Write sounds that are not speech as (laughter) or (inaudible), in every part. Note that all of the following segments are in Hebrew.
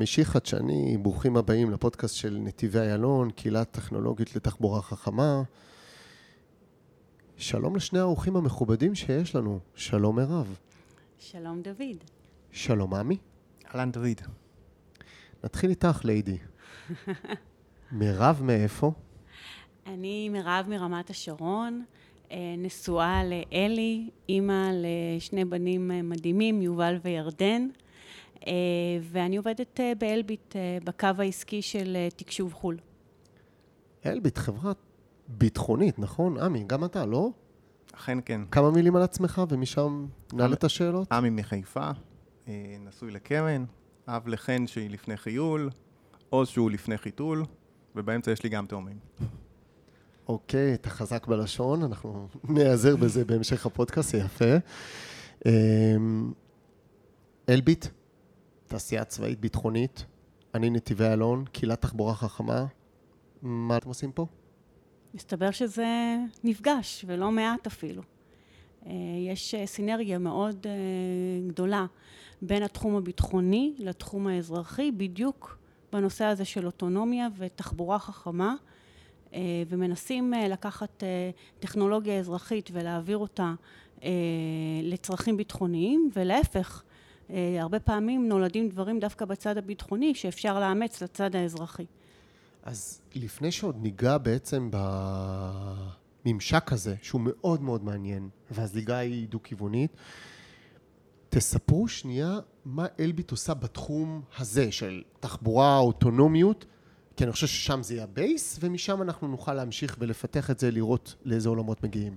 חמישי חדשני, ברוכים הבאים לפודקאסט של נתיבי איילון, קהילה טכנולוגית לתחבורה חכמה. שלום לשני האורחים המכובדים שיש לנו. שלום מירב. שלום דוד. שלום עמי. אהלן דוד. נתחיל איתך, ליידי. מירב מאיפה? אני מירב מרמת השרון, אה, נשואה לאלי, אימא לשני בנים מדהימים, יובל וירדן, ואני עובדת באלביט בקו העסקי של תקשוב חו"ל. אלביט, חברה ביטחונית, נכון? עמי, גם אתה, לא? אכן כן. כמה מילים על עצמך, ומשם נעלה את השאלות? עמי מחיפה, נשוי לקרן, אב לחן שהיא לפני חיול, עוז שהוא לפני חיתול, ובאמצע יש לי גם תאומים. אוקיי, אתה חזק בלשון, אנחנו (laughs) נעזר בזה בהמשך הפודקאסט, יפה. אמ, אלביט, תעשייה צבאית ביטחונית, אני נתיבי אלון, קהילת תחבורה חכמה. מה אתם עושים פה? מסתבר שזה נפגש, ולא מעט אפילו. אה, יש אה, סינרגיה מאוד אה, גדולה בין התחום הביטחוני לתחום האזרחי, בדיוק בנושא הזה של אוטונומיה ותחבורה חכמה. ומנסים לקחת טכנולוגיה אזרחית ולהעביר אותה לצרכים ביטחוניים, ולהפך, הרבה פעמים נולדים דברים דווקא בצד הביטחוני שאפשר לאמץ לצד האזרחי. אז לפני שעוד ניגע בעצם בממשק הזה, שהוא מאוד מאוד מעניין, והזליגה היא דו-כיוונית, תספרו שנייה מה אלביט עושה בתחום הזה של תחבורה, אוטונומיות, כי אני חושב ששם זה יהיה הבייס, ומשם אנחנו נוכל להמשיך ולפתח את זה, לראות לאיזה עולמות מגיעים.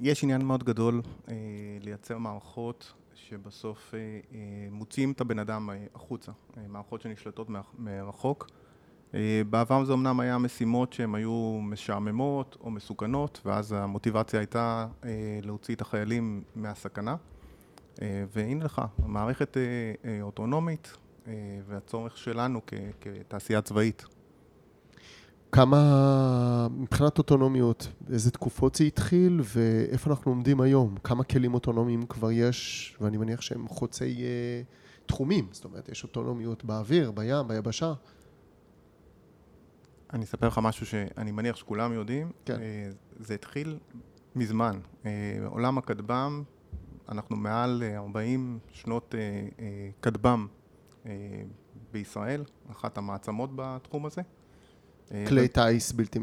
יש עניין מאוד גדול אה, לייצר מערכות שבסוף אה, אה, מוציאים את הבן אדם אה, החוצה, מערכות שנשלטות מרחוק. בעבר זה אמנם היה משימות שהן היו משעממות או מסוכנות, ואז המוטיבציה הייתה להוציא את החיילים מהסכנה. והנה לך, מערכת אוטונומית, והצורך שלנו כתעשייה צבאית. כמה, מבחינת אוטונומיות, איזה תקופות זה התחיל ואיפה אנחנו עומדים היום? כמה כלים אוטונומיים כבר יש, ואני מניח שהם חוצי אה, תחומים, זאת אומרת, יש אוטונומיות באוויר, בים, ביבשה. אני אספר לך משהו שאני מניח שכולם יודעים. כן. אה, זה התחיל מזמן. אה, עולם הכטב"ם, אנחנו מעל 40 שנות כטב"ם אה, בישראל, אחת המעצמות בתחום הזה. אה, כלי טיס בלתי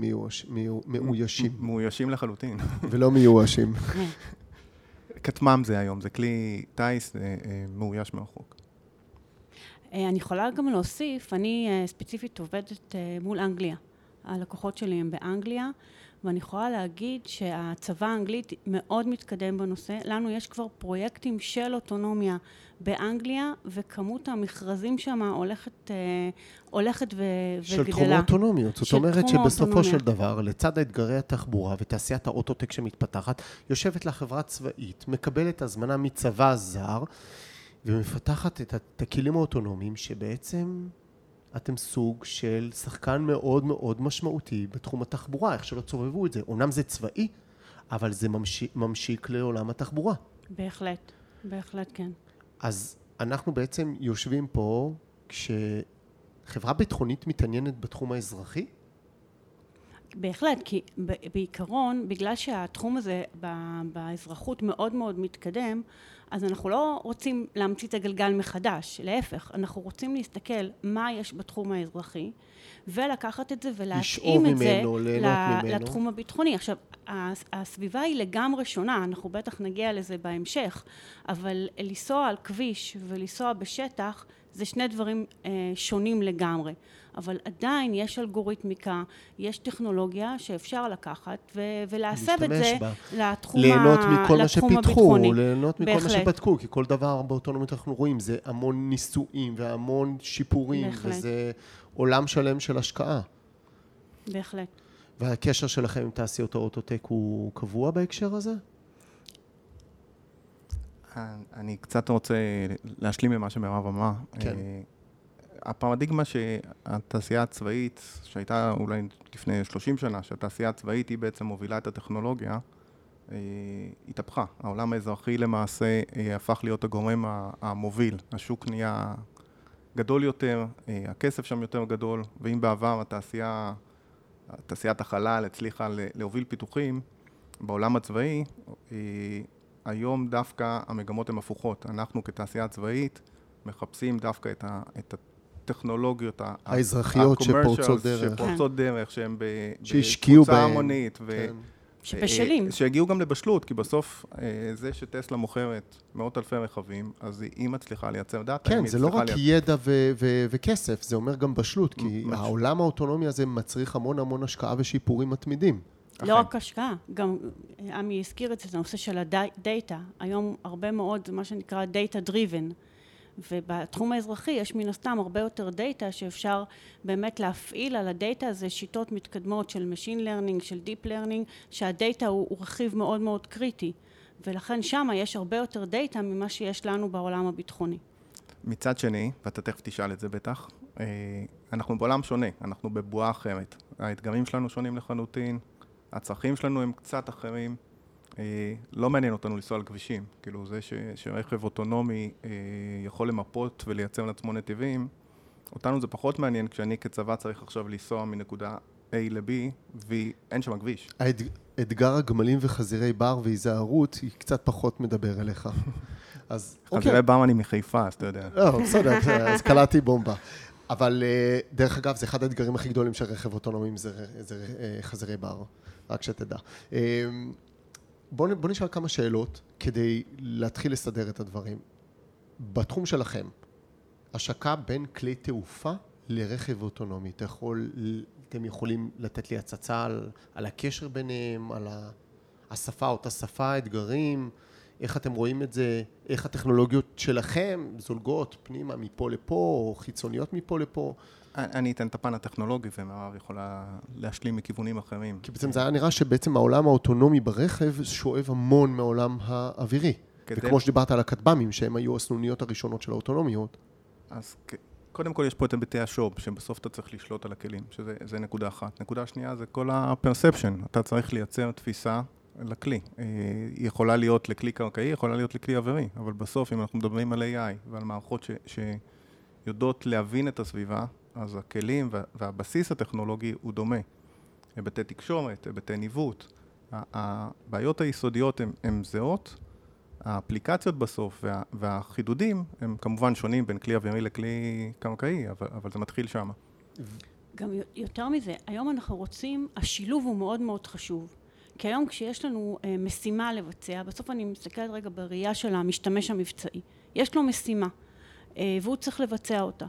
מאוישים. מאוישים לחלוטין. (laughs) ולא מיואשים. (laughs) כטמ"ם זה היום, זה כלי טיס אה, מאויש מרחוק. אני יכולה גם להוסיף, אני ספציפית עובדת מול אנגליה. הלקוחות שלי הם באנגליה, ואני יכולה להגיד שהצבא האנגלית מאוד מתקדם בנושא. לנו יש כבר פרויקטים של אוטונומיה באנגליה, וכמות המכרזים שם הולכת, אה, הולכת ו- של וגדלה. של תחום האוטונומיות. זאת אומרת שבסופו האוטונומיה. של דבר, לצד האתגרי התחבורה ותעשיית האוטוטק שמתפתחת, יושבת לה חברה צבאית, מקבלת הזמנה מצבא זר, ומפתחת את, הכלים האוטונומיים שבעצם אתם סוג של שחקן מאוד מאוד משמעותי בתחום התחבורה, איך שלא תסובבו את זה. אומנם זה צבאי, אבל זה ממשיק, ממשיק לעולם התחבורה. בהחלט, בהחלט כן. אז אנחנו בעצם יושבים פה כשחברה ביטחונית מתעניינת בתחום האזרחי? בהחלט, כי בעיקרון, בגלל שהתחום הזה באזרחות מאוד מאוד מתקדם, אז אנחנו לא רוצים להמציא את הגלגל מחדש, להפך, אנחנו רוצים להסתכל מה יש בתחום האזרחי, ולקחת את זה ולהתאים את זה ממנו, לתחום הביטחוני. עכשיו, הסביבה היא לגמרי שונה, אנחנו בטח נגיע לזה בהמשך, אבל לנסוע על כביש ולנסוע בשטח זה שני דברים אה, שונים לגמרי. אבל עדיין יש אלגוריתמיקה, יש טכנולוגיה שאפשר לקחת ו- ולהסב את זה בה. לתחום, ליהנות מכל מה שפיתחו, ליהנות מכל מה שבדקו, כי כל דבר באוטונומיות אנחנו רואים, זה המון ניסויים והמון שיפורים, בהחלט. וזה עולם שלם של השקעה. בהחלט. והקשר שלכם עם תעשיות האוטוטק הוא קבוע בהקשר הזה? אני קצת רוצה להשלים ממה שמירב אמרה. כן. אה, הפרדיגמה שהתעשייה הצבאית, שהייתה אולי לפני 30 שנה, שהתעשייה הצבאית היא בעצם מובילה את הטכנולוגיה, אה, התהפכה. העולם האזרחי למעשה אה, הפך להיות הגורם המוביל. השוק נהיה גדול יותר, הכסף שם יותר גדול, ואם בעבר התעשייה, תעשיית החלל הצליחה להוביל פיתוחים בעולם הצבאי, היום דווקא המגמות הן הפוכות. אנחנו כתעשייה צבאית מחפשים דווקא את, ה, את הטכנולוגיות האזרחיות שפורצות דרך. שפורצות דרך, שהן בקבוצה המונית. ו... כן. שבשלים. אה, שיגיעו גם לבשלות, כי בסוף אה, זה שטסלה מוכרת מאות אלפי רכבים, אז היא מצליחה לייצר דאטה. כן, זה לא רק לייצר... ידע ו- ו- וכסף, זה אומר גם בשלות, כי. העולם האוטונומי הזה מצריך המון המון השקעה ושיפורים מתמידים. לא רק השקעה, גם עמי הזכיר את זה, זה הנושא של הדאטה. היום הרבה מאוד, מה שנקרא data driven. ובתחום האזרחי יש מן הסתם הרבה יותר דאטה שאפשר באמת להפעיל על הדאטה הזה שיטות מתקדמות של Machine Learning, של Deep Learning, שהדאטה הוא, הוא רכיב מאוד מאוד קריטי. ולכן שם יש הרבה יותר דאטה ממה שיש לנו בעולם הביטחוני. מצד שני, ואתה תכף תשאל את זה בטח, אה, אנחנו בעולם שונה, אנחנו בבועה אחרת. האתגרים שלנו שונים לחלוטין, הצרכים שלנו הם קצת אחרים. אה, לא מעניין אותנו לנסוע על כבישים. כאילו, זה ש, שרכב אוטונומי אה, יכול למפות ולייצר לעצמו נתיבים, אותנו זה פחות מעניין כשאני כצבא צריך עכשיו לנסוע מנקודה A ל-B, ואין שם כביש. אתגר הגמלים וחזירי בר והיזהרות, היא קצת פחות מדבר אליך. (laughs) אז אוקיי. חזירי בר אני מחיפה, אז אתה יודע. לא, בסדר, אז קלעתי בומבה. אבל אה, דרך אגב, זה אחד האתגרים הכי גדולים של רכב אוטונומי, זה, זה חזירי בר, רק שתדע. בואו בוא נשאל כמה שאלות כדי להתחיל לסדר את הדברים. בתחום שלכם, השקה בין כלי תעופה לרכב אוטונומי, אתה יכול, אתם יכולים לתת לי הצצה על, על הקשר ביניהם, על השפה, אותה שפה, אתגרים, איך אתם רואים את זה, איך הטכנולוגיות שלכם זולגות פנימה מפה לפה, או חיצוניות מפה לפה. אני אתן את הפן הטכנולוגי ומרב יכולה להשלים מכיוונים אחרים. כי בעצם זה היה נראה שבעצם העולם האוטונומי ברכב שואב המון מהעולם האווירי. כדי... וכמו שדיברת על הכטב"מים, שהם היו הסנוניות הראשונות של האוטונומיות. אז קודם כל יש פה את היבטי השופ, שבסוף אתה צריך לשלוט על הכלים, שזה נקודה אחת. נקודה שנייה זה כל ה-perception, אתה צריך לייצר תפיסה לכלי. אה, היא יכולה להיות לכלי קרקעי, יכולה להיות לכלי אווירי, אבל בסוף אם אנחנו מדברים על AI ועל מערכות ש... שיודעות להבין את הסביבה, אז הכלים והבסיס הטכנולוגי הוא דומה. היבטי תקשורת, היבטי ניווט. הבעיות היסודיות הן זהות, האפליקציות בסוף וה, והחידודים הם כמובן שונים בין כלי אווירי לכלי קרקעי, אבל, אבל זה מתחיל שם. גם יותר מזה, היום אנחנו רוצים, השילוב הוא מאוד מאוד חשוב. כי היום כשיש לנו אה, משימה לבצע, בסוף אני מסתכלת רגע בראייה של המשתמש המבצעי. יש לו משימה, אה, והוא צריך לבצע אותה.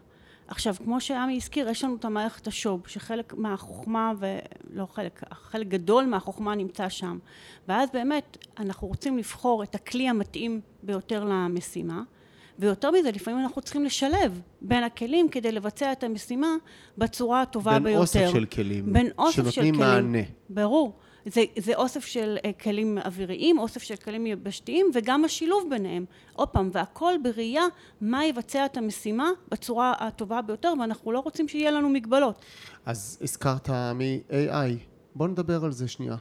עכשיו, כמו שעמי הזכיר, יש לנו את המערכת השוב, שחלק מהחוכמה, ולא חלק, חלק גדול מהחוכמה נמצא שם. ואז באמת, אנחנו רוצים לבחור את הכלי המתאים ביותר למשימה. ויותר מזה, לפעמים אנחנו צריכים לשלב בין הכלים כדי לבצע את המשימה בצורה הטובה בין ביותר. בין אוסף של כלים, בין אוסף שנותנים של כלים, מענה. ברור. זה, זה אוסף של אה, כלים אוויריים, אוסף של כלים יבשתיים וגם השילוב ביניהם. עוד פעם, והכל בראייה מה יבצע את המשימה בצורה הטובה ביותר ואנחנו לא רוצים שיהיה לנו מגבלות. אז הזכרת מ-AI, בוא נדבר על זה שנייה.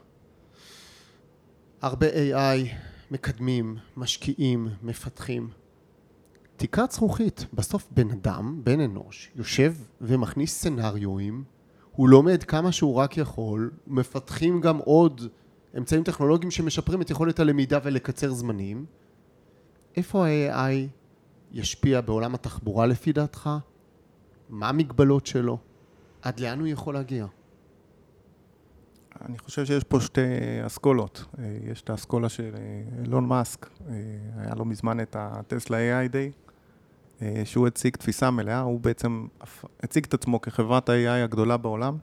הרבה AI מקדמים, משקיעים, מפתחים. תקרת זכוכית, בסוף בן אדם, בן אנוש, יושב ומכניס סצנריואים הוא לומד כמה שהוא רק יכול, מפתחים גם עוד אמצעים טכנולוגיים שמשפרים את יכולת הלמידה ולקצר זמנים. איפה ה-AI ישפיע בעולם התחבורה לפי דעתך? מה המגבלות שלו? עד לאן הוא יכול להגיע? אני חושב שיש פה שתי אסכולות. אה, יש את האסכולה של אילון מאסק, אה, היה לו מזמן את הטסלה AI Day, אה, שהוא הציג תפיסה מלאה, הוא בעצם הציג את עצמו כחברת ה-AI הגדולה בעולם,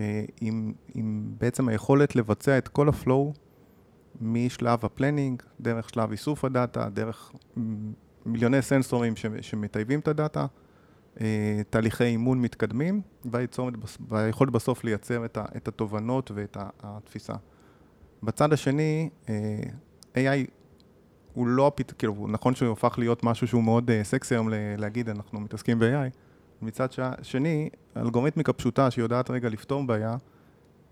אה, עם, עם בעצם היכולת לבצע את כל ה flow משלב ה planning, דרך שלב איסוף ה data, דרך מיליוני סנסורים שמטייבים את הדאטה, אה, תהליכי אימון מתקדמים, והיכולת בסוף לייצר את התובנות ואת התפיסה. בצד השני, AI הוא לא, כאילו, נכון שהוא הפך להיות משהו שהוא מאוד uh, סקסי היום להגיד, אנחנו מתעסקים ב-AI. מצד שני, אלגוריתמיקה פשוטה שיודעת רגע לפתור בעיה,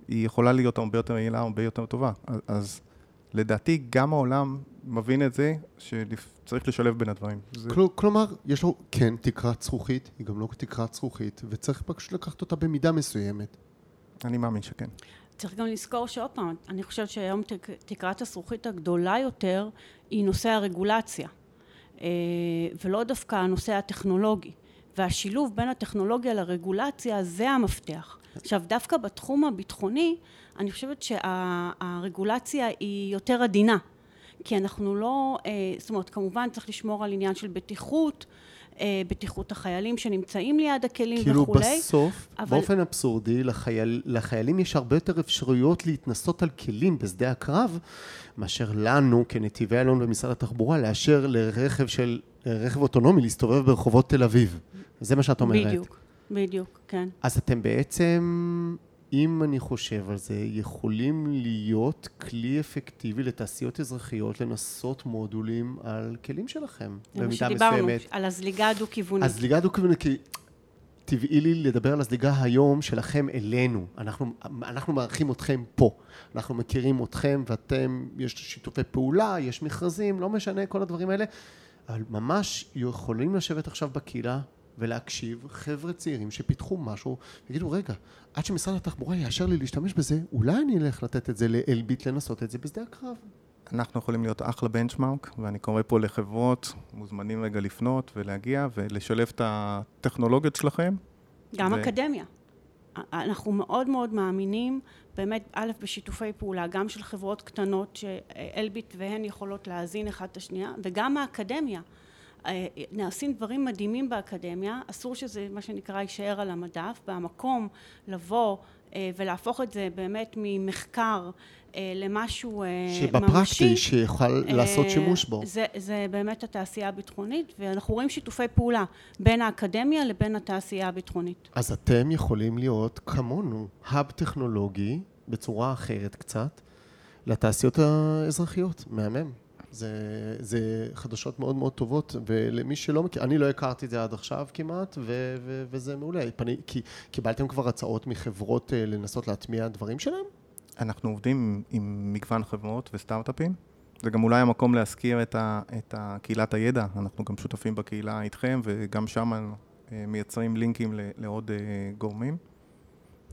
היא יכולה להיות הרבה יותר יעילה, הרבה יותר טובה. אז, אז לדעתי גם העולם מבין את זה, שצריך לשלב בין הדברים. זה... כל, כלומר, יש לו, כן, תקרת זכוכית, היא גם לא תקרת זכוכית, וצריך פשוט לקחת אותה במידה מסוימת. אני מאמין שכן. צריך גם לזכור שעוד פעם, אני חושבת שהיום תק, תקרת הזכוכית הגדולה יותר היא נושא הרגולציה, אה, ולא דווקא הנושא הטכנולוגי. והשילוב בין הטכנולוגיה לרגולציה זה המפתח. עכשיו דווקא בתחום הביטחוני אני חושבת שהרגולציה היא יותר עדינה כי אנחנו לא, אה, זאת אומרת כמובן צריך לשמור על עניין של בטיחות בטיחות החיילים שנמצאים ליד הכלים כאילו וכולי. כאילו בסוף, אבל... באופן אבסורדי, לחייל, לחיילים יש הרבה יותר אפשרויות להתנסות על כלים בשדה הקרב, מאשר לנו כנתיבי אלון במשרד התחבורה, לאשר לרכב של, רכב אוטונומי להסתובב ברחובות תל אביב. זה מה שאת אומרת. בדיוק, בדיוק, כן. אז אתם בעצם, אם אני חושב על זה, יכולים להיות כלי אפקטיבי לתעשיות אזרחיות לנסות מודולים על כלים שלכם, במידה מסוימת. שדיברנו, על הזליגה הדו-כיוונית. הזליגה הדו-כיוונית, כי טבעי לי לדבר על הזליגה היום שלכם אלינו. אנחנו, אנחנו מארחים אתכם פה. אנחנו מכירים אתכם ואתם, יש שיתופי פעולה, יש מכרזים, לא משנה, כל הדברים האלה. אבל ממש יכולים לשבת עכשיו בקהילה ולהקשיב חבר'ה צעירים שפיתחו משהו, יגידו רגע, עד שמשרד התחבורה יאשר לי להשתמש בזה, אולי אני אלך לתת את זה לאלביט לנסות את זה בשדה הקרב. אנחנו יכולים להיות אחלה בנצ'מארק, ואני קורא פה לחברות, מוזמנים רגע לפנות ולהגיע ולשלב את הטכנולוגיות שלכם. גם ו... אקדמיה. אנחנו מאוד מאוד מאמינים באמת א' בשיתופי פעולה גם של חברות קטנות שאלביט והן יכולות להזין אחת את השנייה וגם האקדמיה נעשים דברים מדהימים באקדמיה, אסור שזה מה שנקרא יישאר על המדף, והמקום לבוא אה, ולהפוך את זה באמת ממחקר אה, למשהו שבפרקטי ממשי, שיוכל לעשות שימוש בו. זה, זה באמת התעשייה הביטחונית, ואנחנו רואים שיתופי פעולה בין האקדמיה לבין התעשייה הביטחונית. אז אתם יכולים להיות כמונו, האב טכנולוגי, בצורה אחרת קצת, לתעשיות האזרחיות, מהמם. זה, זה חדשות מאוד מאוד טובות, ולמי שלא מכיר, אני לא הכרתי את זה עד עכשיו כמעט, ו, ו, וזה מעולה. פני, כי קיבלתם כבר הצעות מחברות אה, לנסות להטמיע דברים שלהם? אנחנו עובדים עם מגוון חברות וסטארט-אפים. זה גם אולי המקום להזכיר את, ה, את קהילת הידע, אנחנו גם שותפים בקהילה איתכם, וגם שם אה, מייצרים לינקים לעוד אה, גורמים.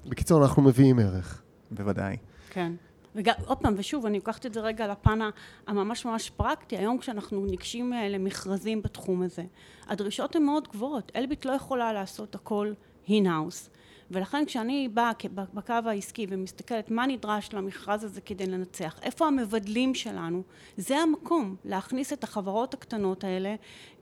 בקיצור, אנחנו מביאים ערך. בוודאי. כן. וגם, עוד פעם, ושוב, אני לוקחת את זה רגע לפן הממש ממש פרקטי, היום כשאנחנו ניגשים אה, למכרזים בתחום הזה, הדרישות הן מאוד גבוהות, אלביט לא יכולה לעשות הכל in-house. ולכן כשאני באה בקו העסקי ומסתכלת מה נדרש למכרז הזה כדי לנצח, איפה המבדלים שלנו, זה המקום להכניס את החברות הקטנות האלה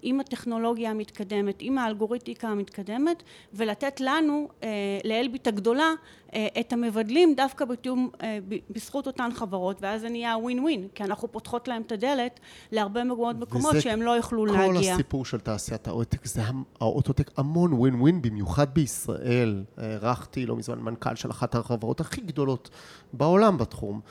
עם הטכנולוגיה המתקדמת, עם האלגוריתיקה המתקדמת, ולתת לנו, אה, לאלביט הגדולה, אה, את המבדלים דווקא בתיאום, אה, בזכות אותן חברות, ואז זה נהיה ווין ווין, כי אנחנו פותחות להם את הדלת להרבה מאוד מקומות שהם לא יוכלו כל להגיע. כל הסיפור של תעשיית האוטוטק, זה האוטוטק המון ווין ווין, במיוחד בישראל. הערכתי לא מזמן מנכ"ל של אחת החברות הכי גדולות בעולם בתחום.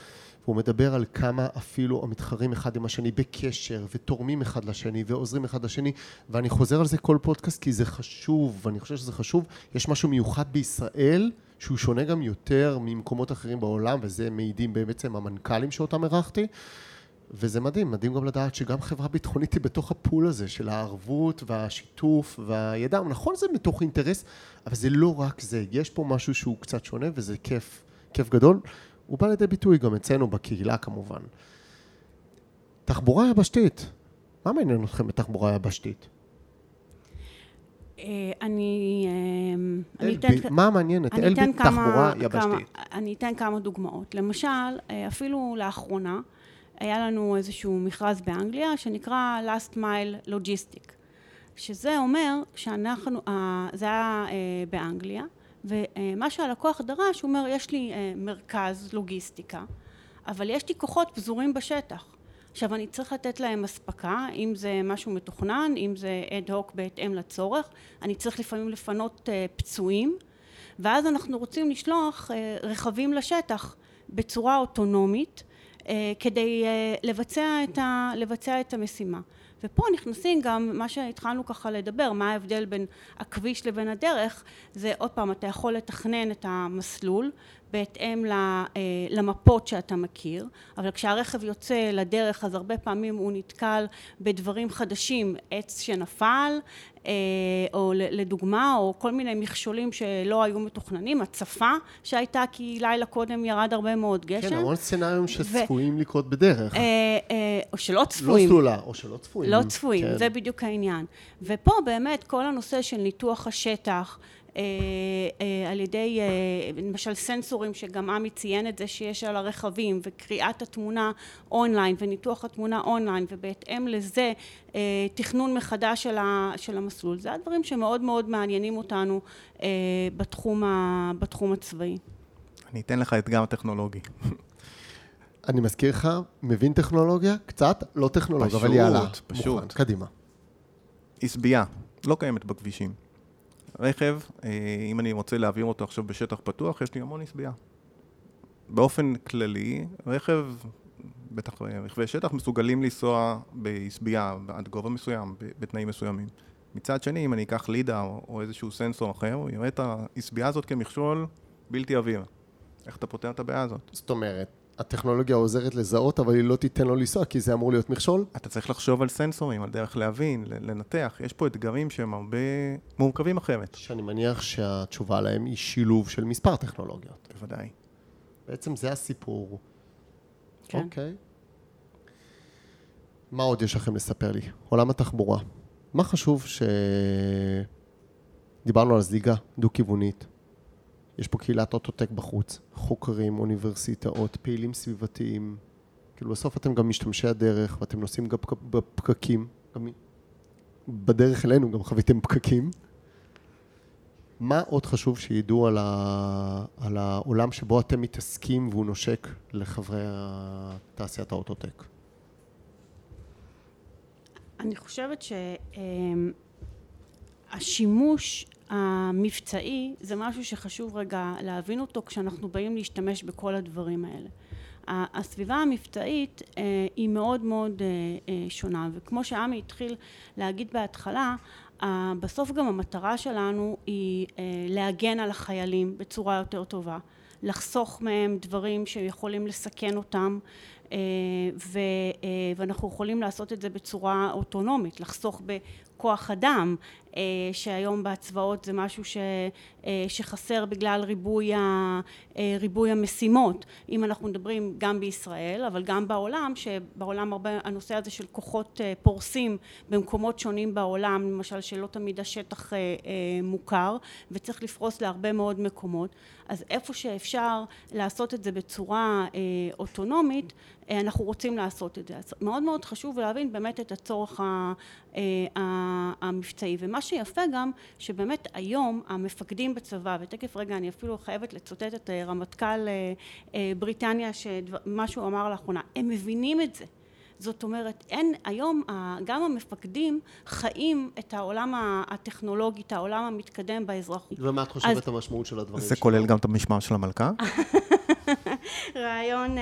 והוא מדבר על כמה אפילו המתחרים אחד עם השני בקשר ותורמים אחד לשני ועוזרים אחד לשני ואני חוזר על זה כל פודקאסט כי זה חשוב ואני חושב שזה חשוב יש משהו מיוחד בישראל שהוא שונה גם יותר ממקומות אחרים בעולם וזה מעידים בעצם המנכ"לים שאותם ערכתי וזה מדהים, מדהים גם לדעת שגם חברה ביטחונית היא בתוך הפול הזה של הערבות והשיתוף והידע, נכון זה מתוך אינטרס, אבל זה לא רק זה, יש פה משהו שהוא קצת שונה וזה כיף, כיף גדול. הוא בא לידי ביטוי גם אצלנו בקהילה כמובן. תחבורה יבשתית, מה מעניין אתכם בתחבורה יבשתית? אה, אני, אה, אתן... מה מעניין את אלביט תחבורה יבשתית? אני אתן כמה דוגמאות. למשל, אה, אפילו לאחרונה היה לנו איזשהו מכרז באנגליה שנקרא Last Mile Logistic, שזה אומר שאנחנו, זה היה באנגליה, ומה שהלקוח דרש, הוא אומר, יש לי אה, מרכז לוגיסטיקה, אבל יש לי כוחות פזורים בשטח. עכשיו אני צריך לתת להם אספקה, אם זה משהו מתוכנן, אם זה אד הוק בהתאם לצורך, אני צריך לפעמים לפנות אה, פצועים, ואז אנחנו רוצים לשלוח אה, רכבים לשטח בצורה אוטונומית כדי לבצע את, ה, לבצע את המשימה. ופה נכנסים גם מה שהתחלנו ככה לדבר, מה ההבדל בין הכביש לבין הדרך, זה עוד פעם אתה יכול לתכנן את המסלול בהתאם למפות שאתה מכיר, אבל כשהרכב יוצא לדרך אז הרבה פעמים הוא נתקל בדברים חדשים, עץ שנפל, או לדוגמה, או כל מיני מכשולים שלא היו מתוכננים, הצפה שהייתה כי לילה קודם ירד הרבה מאוד גשם. כן, המון סצנריום שצפויים לקרות בדרך. או שלא צפויים. לא סלולה, או שלא צפויים. לא צפויים, כן. זה בדיוק העניין. ופה באמת כל הנושא של ניתוח השטח, אה, אה, על ידי אה, למשל סנסורים שגם עמי ציין את זה שיש על הרכבים וקריאת התמונה אונליין וניתוח התמונה אונליין ובהתאם לזה תכנון מחדש של המסלול זה הדברים שמאוד מאוד מעניינים אותנו בתחום, בתחום הצבאי. אני אתן לך אתגר טכנולוגי. (laughs) אני מזכיר לך, מבין טכנולוגיה? קצת, לא טכנולוגיה, אבל יאללה. פשוט, פשוט. קדימה. עשבייה, לא קיימת בכבישים. רכב, אה, אם אני רוצה להעביר אותו עכשיו בשטח פתוח, יש לי המון עשבייה. באופן כללי, רכב, בטח רכבי שטח, מסוגלים לנסוע בעשבייה עד גובה מסוים, בתנאים מסוימים. מצד שני, אם אני אקח לידה או איזשהו סנסור אחר, הוא יראה את העשבייה הזאת כמכשול בלתי עביר. איך אתה פותר את הבעיה הזאת? זאת אומרת, הטכנולוגיה עוזרת לזהות, אבל היא לא תיתן לו לנסוע, כי זה אמור להיות מכשול? אתה צריך לחשוב על סנסורים, על דרך להבין, לנתח. יש פה אתגרים שהם הרבה מורכבים אחרת. שאני מניח שהתשובה להם היא שילוב של מספר טכנולוגיות. בוודאי. בעצם זה הסיפור. כן. אוקיי. מה עוד יש לכם לספר לי? עולם התחבורה. מה חשוב ש... דיברנו על זליגה דו-כיוונית. יש פה קהילת אוטוטק בחוץ, חוקרים, אוניברסיטאות, פעילים סביבתיים. כאילו בסוף אתם גם משתמשי הדרך ואתם נוסעים גם בפקקים. גם בדרך אלינו גם חוויתם פקקים. מה עוד חשוב שידעו על, ה... על העולם שבו אתם מתעסקים והוא נושק לחברי תעשיית האוטוטק? אני חושבת שהשימוש המבצעי זה משהו שחשוב רגע להבין אותו כשאנחנו באים להשתמש בכל הדברים האלה. הסביבה המבצעית אה, היא מאוד מאוד אה, אה, שונה וכמו שעמי התחיל להגיד בהתחלה בסוף גם המטרה שלנו היא להגן על החיילים בצורה יותר טובה לחסוך מהם דברים שיכולים לסכן אותם ואנחנו יכולים לעשות את זה בצורה אוטונומית לחסוך בכוח אדם אה, שהיום בהצבעות זה משהו ש, אה, שחסר בגלל ריבוי, ה, אה, ריבוי המשימות. אם אנחנו מדברים גם בישראל אבל גם בעולם שבעולם הרבה הנושא הזה של כוחות פורסים במקומות שונים בעולם למשל שלא תמיד השטח מוכר וצריך לפרוס להרבה מאוד מקומות. אז איפה שאפשר לעשות את זה בצורה אוטונומית אנחנו רוצים לעשות את זה. אז מאוד מאוד חשוב להבין באמת את הצורך המבצעי. ומה שיפה גם שבאמת היום המפקדים בצבא ותכף רגע אני אפילו חייבת לצטט את אה, רמטכ"ל אה, אה, בריטניה שמה שהוא אמר לאחרונה הם מבינים את זה זאת אומרת אין היום גם המפקדים חיים את העולם הטכנולוגי את העולם המתקדם באזרחות ומה את חושבת אז... המשמעות של הדברים זה כולל גם את המשמר של המלכה? (laughs) רעיון,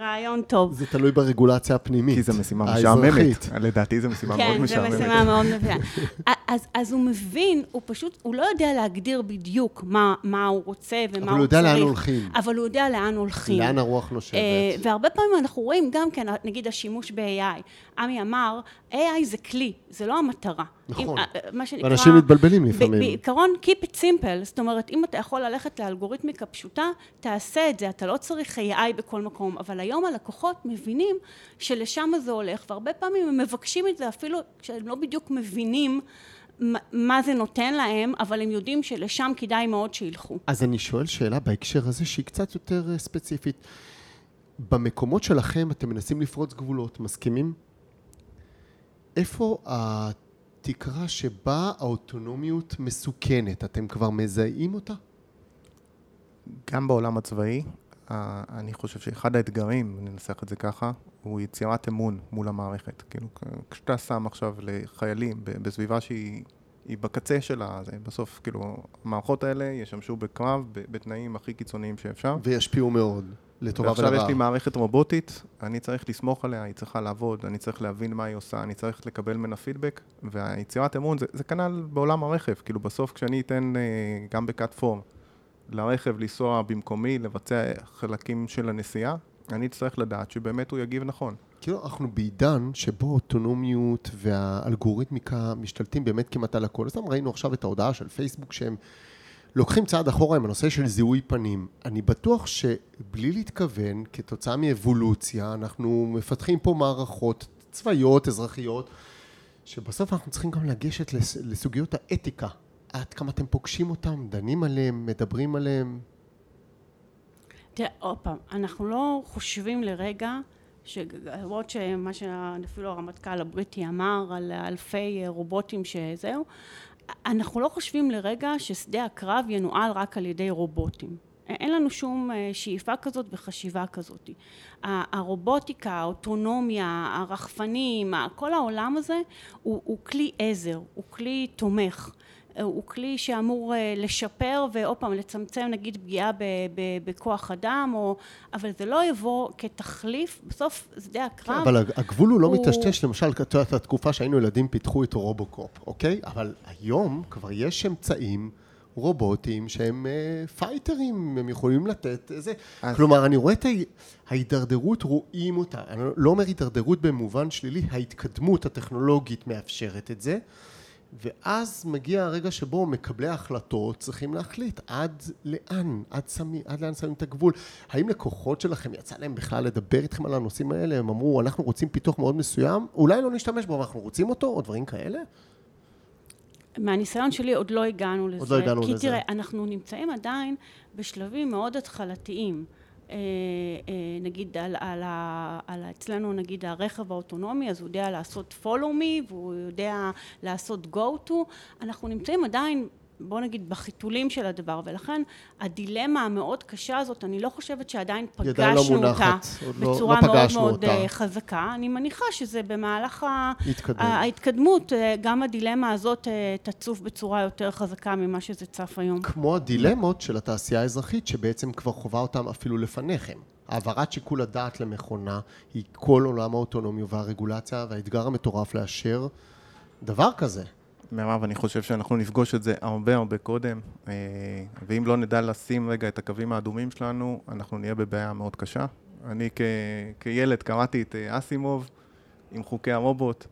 רעיון טוב. זה תלוי ברגולציה הפנימית. כי זו משימה משעממת. לדעתי זו משימה מאוד משעממת. כן, זו משימה מאוד משעממת. אז, אז הוא מבין, הוא פשוט, הוא לא יודע להגדיר בדיוק מה, מה הוא רוצה ומה הוא צריך. אבל הוא יודע לאן הולכים. אבל הוא יודע לאן הולכים. לאן הרוח נושבת. אה, והרבה פעמים אנחנו רואים גם כן, נגיד השימוש ב-AI. עמי אמר, AI זה כלי, זה לא המטרה. נכון, אם, שנקרא, ואנשים מתבלבלים לפעמים. בעיקרון, Keep it simple, זאת אומרת, אם אתה יכול ללכת לאלגוריתמיקה פשוטה, תעשה את זה, אתה לא צריך AI בכל מקום, אבל היום הלקוחות מבינים שלשם זה הולך, והרבה פעמים הם מבקשים את זה אפילו כשהם לא בדיוק מבינים מה זה נותן להם, אבל הם יודעים שלשם כדאי מאוד שילכו. אז אני שואל שאלה בהקשר הזה שהיא קצת יותר אה, ספציפית. במקומות שלכם אתם מנסים לפרוץ גבולות, מסכימים? איפה התקרה שבה האוטונומיות מסוכנת? אתם כבר מזהים אותה? גם בעולם הצבאי, אני חושב שאחד האתגרים, אני אנסח את זה ככה, הוא יצירת אמון מול המערכת. כאילו, כשאתה שם עכשיו לחיילים בסביבה שהיא בקצה שלה, זה בסוף, כאילו, המערכות האלה ישמשו בקרב בתנאים הכי קיצוניים שאפשר. וישפיעו מאוד. לטובה ולרעה. ועכשיו יש לי מערכת רובוטית, אני צריך לסמוך עליה, היא צריכה לעבוד, אני צריך להבין מה היא עושה, אני צריך לקבל ממנה פידבק, והיצירת אמון זה, זה כנ"ל בעולם הרכב, כאילו בסוף כשאני אתן אה, גם בקאט פורם לרכב לנסוע במקומי, לבצע חלקים של הנסיעה, אני אצטרך לדעת שבאמת הוא יגיב נכון. כאילו אנחנו בעידן שבו אוטונומיות והאלגוריתמיקה משתלטים באמת כמעט על הכל. אז ראינו עכשיו את ההודעה של פייסבוק שהם לוקחים צעד אחורה עם הנושא של זיהוי פנים. אני בטוח שבלי להתכוון, כתוצאה מאבולוציה, אנחנו מפתחים פה מערכות צבאיות, אזרחיות, שבסוף אנחנו צריכים גם לגשת לסוגיות האתיקה. עד כמה אתם פוגשים אותם, דנים עליהם, מדברים עליהם? תראה, עוד פעם, אנחנו לא חושבים לרגע למרות שמה שאפילו הרמטכ"ל הבריטי אמר על אלפי רובוטים שזהו, אנחנו לא חושבים לרגע ששדה הקרב ינוהל רק על ידי רובוטים. אין לנו שום אה, שאיפה כזאת וחשיבה כזאת. הרובוטיקה, האוטונומיה, הרחפנים, כל העולם הזה הוא, הוא כלי עזר, הוא כלי תומך. הוא כלי שאמור אה, לשפר ועוד פעם לצמצם נגיד פגיעה בכוח אדם או אבל זה לא יבוא כתחליף. בסוף שדה הקרב אבל הגבול הוא לא מטשטש למשל את יודעת התקופה שהיינו ילדים פיתחו את רובוקופ אוקיי? אבל היום כבר יש אמצעים רובוטים שהם uh, fighter ים, הם יכולים לתת איזה... אז... כלומר, אני רואה את ההידרדרות, רואים אותה. אני לא אומר הידרדרות במובן שלילי, ההתקדמות הטכנולוגית מאפשרת את זה. ואז מגיע הרגע שבו מקבלי ההחלטות צריכים להחליט עד לאן, עד, שמי, עד לאן שמים את הגבול. האם לקוחות שלכם יצא להם בכלל לדבר איתכם על הנושאים האלה? הם אמרו, אנחנו רוצים פיתוח מאוד מסוים, אולי לא נשתמש בו, אבל אנחנו רוצים אותו, או דברים כאלה? מהניסיון שלי עוד לא הגענו לזה. עוד לא הגענו כי לזה. כי תראה, אנחנו נמצאים עדיין בשלבים מאוד התחלתיים. אה, אה, נגיד על, על, על אצלנו נגיד הרכב האוטונומי אז הוא יודע לעשות follow me והוא יודע לעשות go to. אנחנו נמצאים עדיין בוא נגיד בחיתולים של הדבר ולכן הדילמה המאוד קשה הזאת אני לא חושבת שעדיין לא פגשנו לא אותה בצורה לא, לא מאוד מאוד אותה. אה, חזקה אני מניחה שזה במהלך התקדם. ההתקדמות אה, גם הדילמה הזאת אה, תצוף בצורה יותר חזקה ממה שזה צף היום כמו הדילמות של התעשייה האזרחית שבעצם כבר חובה אותם אפילו לפניכם העברת שיקול הדעת למכונה היא כל עולם האוטונומיה והרגולציה והאתגר המטורף לאשר דבר כזה מירב, אני חושב שאנחנו נפגוש את זה הרבה הרבה קודם, אה, ואם לא נדע לשים רגע את הקווים האדומים שלנו, אנחנו נהיה בבעיה מאוד קשה. אני כ- כילד קראתי את אה, אסימוב עם חוקי הרובוט.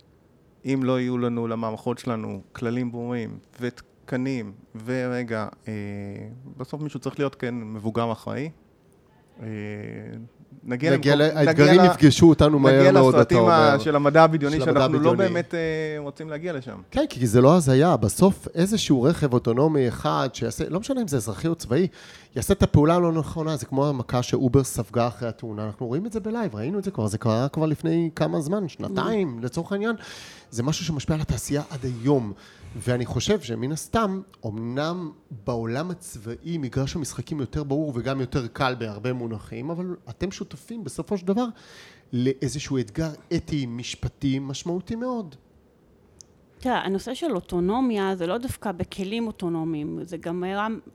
אם לא יהיו לנו למערכות שלנו כללים ברורים ותקנים, ורגע, אה, בסוף מישהו צריך להיות כן מבוגר אחראי. נגיע, נגיע למקום, האתגרים נגיע יפגשו אותנו מהר מאוד, אתה אומר. נגיע לסרטים של המדע הבדיוני, שאנחנו לא באמת uh, רוצים להגיע לשם. כן, כי זה לא הזיה. בסוף איזשהו רכב אוטונומי אחד שיעשה, לא משנה אם זה אזרחי או צבאי, יעשה את הפעולה הלא נכונה, זה כמו המכה שאובר ספגה אחרי התאונה. אנחנו רואים את זה ב live, ראינו את זה כבר, זה קרה כבר לפני כמה זמן, שנתיים, לצורך העניין. זה משהו שמשפיע על התעשייה עד היום. ואני חושב שמן הסתם, אמנם בעולם הצבאי מגרש המשחקים יותר ברור וגם יותר קל בהרבה מונחים, אבל אתם שותפים בסופו של דבר לאיזשהו אתגר אתי משפטי משמעותי מאוד. תראה, הנושא של אוטונומיה זה לא דווקא בכלים אוטונומיים, זה גם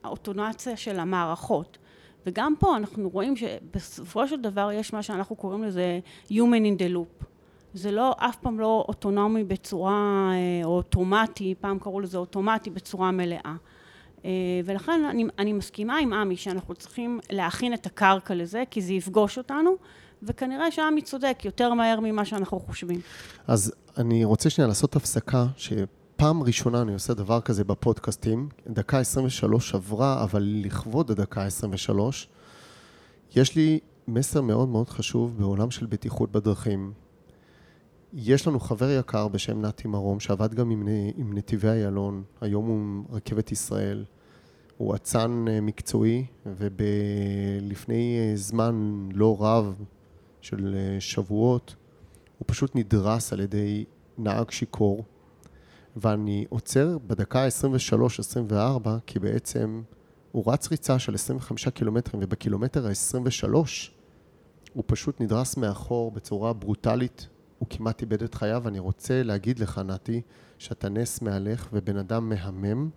האוטונציה של המערכות. וגם פה אנחנו רואים שבסופו של דבר יש מה שאנחנו קוראים לזה Human in the Loop. זה לא, אף פעם לא אוטונומי בצורה, אה, או אוטומטי, פעם קראו לזה אוטומטי בצורה מלאה. אה, ולכן אני, אני מסכימה עם עמי שאנחנו צריכים להכין את הקרקע לזה, כי זה יפגוש אותנו, וכנראה שעמי צודק יותר מהר ממה שאנחנו חושבים. אז אני רוצה שנייה לעשות הפסקה, שפעם ראשונה אני עושה דבר כזה בפודקאסטים, דקה 23 עברה, אבל לכבוד הדקה 23, יש לי מסר מאוד מאוד חשוב בעולם של בטיחות בדרכים. יש לנו חבר יקר בשם נתי מרום, שעבד גם עם, עם נתיבי איילון, היום הוא רכבת ישראל. הוא אצן אה, מקצועי, ולפני אה, זמן לא רב של אה, שבועות, הוא פשוט נדרס על ידי נהג שיכור, ואני עוצר בדקה ה-23-24, כי בעצם הוא רץ ריצה של 25 קילומטרים, ובקילומטר ה-23 הוא פשוט נדרס מאחור בצורה ברוטלית הוא כמעט איבד את חייו. אני רוצה להגיד לך, נתי, שאתה נס מהלך ובן אדם מהמם,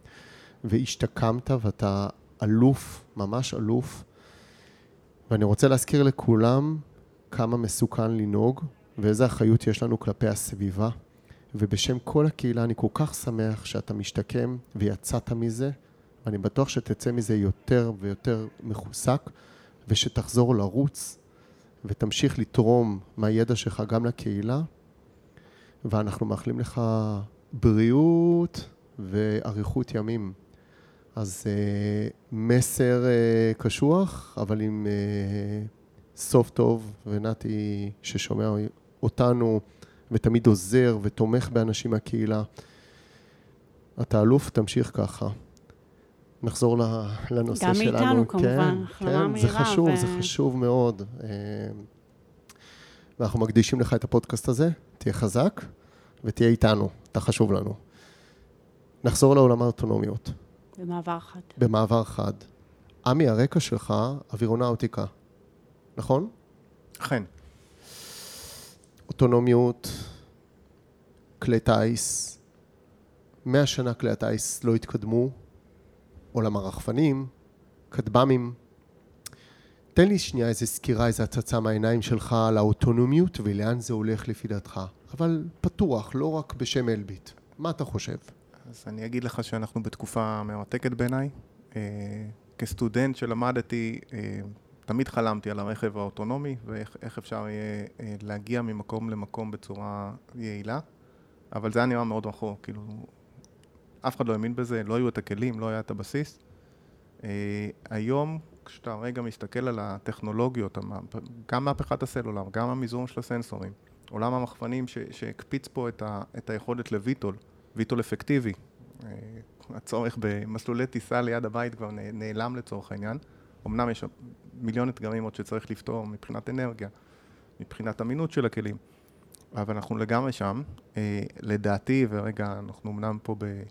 והשתקמת ואתה אלוף, ממש אלוף. ואני רוצה להזכיר לכולם כמה מסוכן לנהוג ואיזה אחריות יש לנו כלפי הסביבה. ובשם כל הקהילה אני כל כך שמח שאתה משתקם ויצאת מזה, ואני בטוח שתצא מזה יותר ויותר מחוסק, ושתחזור לרוץ, ותמשיך לתרום מהידע שלך גם לקהילה, ואנחנו מאחלים לך בריאות ואריכות ימים. אז uh, מסר uh, קשוח, אבל עם uh, סוף טוב, ונתי ששומע אותנו ותמיד עוזר ותומך באנשים מהקהילה. אתה אלוף, תמשיך ככה. נחזור לנושא גם שלנו. גם מאיתנו כמובן, כן, כן, זה חשוב, ו... זה חשוב מאוד. ואנחנו מקדישים לך את הפודקאסט הזה, תהיה חזק ותהיה איתנו, אתה חשוב לנו. נחזור לעולם האוטונומיות. במעבר חד. במעבר חד. עמי, הרקע שלך אווירונאוטיקה, נכון? אכן. אוטונומיות, כלי טיס, מאה שנה כלי הטיס לא התקדמו, עולם הרחפנים, כטב"מים. תן לי שנייה איזה סקירה, איזה הצצה מהעיניים שלך על האוטונומיות ולאן זה הולך לפי דעתך. אבל פתוח, לא רק בשם אלביט. מה אתה חושב? אז אני אגיד לך שאנחנו בתקופה מרתקת בעיניי. אה, כסטודנט שלמדתי, אה, תמיד חלמתי על הרכב האוטונומי ואיך אפשר יהיה אה, להגיע ממקום למקום בצורה יעילה, אבל זה היה נראה מאוד רחוק, כאילו, אף אחד לא האמין בזה, לא היו את הכלים, לא היה את הבסיס. היום, כשאתה רגע מסתכל על הטכנולוגיות, גם מהפכת הסלולר, גם המזרום של הסנסורים, עולם המכוונים שהקפיץ פה את, ה, את היכולת לויטול, ויטול אפקטיבי. אה, הצורך במסלולי טיסה ליד הבית כבר נעלם לצורך העניין. אמנם יש מיליון אתגרים עוד שצריך לפתור מבחינת אנרגיה, מבחינת אמינות של הכלים, אבל אנחנו לגמרי שם. אה, לדעתי, ורגע, אנחנו אמנם פה ב...